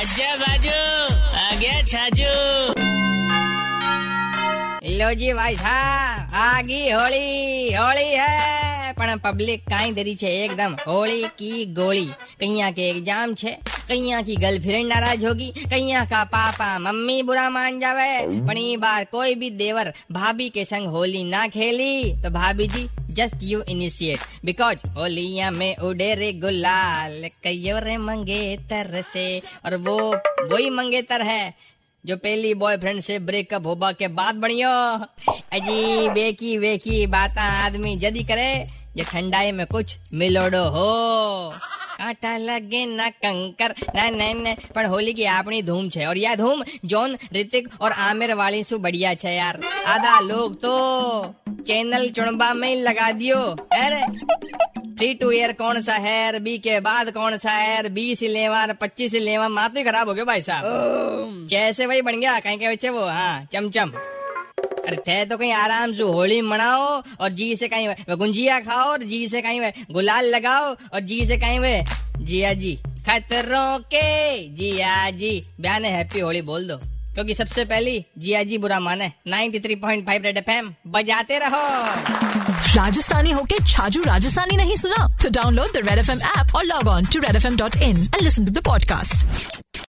अच्छा बाजू आ गया छाजू लो जी भाई साहब आगी होली होली है પણ પબ્લિક કાંઈ દરી છે એકદમ હોળી की गोली કૈયા के एग्जाम છે कैया की गर्लफ्रेंड नाराज़ होगी कैया का पापा मम्मी बुरा मान जावे। बड़ी बार कोई भी देवर भाभी के संग होली ना खेली तो भाभी जी जस्ट यू इनिशिएट बिकॉज़ होलिया में उड़े रे गुलाल कैयोर मंगेतर से। और वो, वही मंगेतर है, जो पहली बॉयफ्रेंड से ब्रेकअप होबा के बाद बनियो। अजी बेकी बेकी बात आदमी जदी करे ये ठंडाई में कुछ मिलोडो हो। કાંટા લગે ના કંકર ના ના ના પણ હોલી की આપણી ધૂમ છે और यह धूम जॉन ऋतिक और आमिर वाली सु बढ़िया છે यार आधा लोग तो चैनल चुनबा में ही लगा दियो अरे थ्री टू ईयर कौन सा है बी के बाद कौन सा है बी से लेवा पच्चीस से लेवा मात ही खराब हो गया भाई साहब जैसे वही बन गया कहीं के बच्चे वो हाँ चमचम अरे थे तो कहीं आराम से होली मनाओ और जी से कहीं वे गुंजिया खाओ और जी से कहीं वे गुलाल लगाओ और जी से कहीं वे जिया जी खतरों के जिया जी बयान हैप्पी होली बोल दो। क्योंकि सबसे पहली जिया जी बुरा माने। 93.5 रेड एफएम बजाते रहो। राजस्थानी होके छाजू राजस्थानी नहीं सुना? तो download the red F M app और log on to red F M dot in and listen to the podcast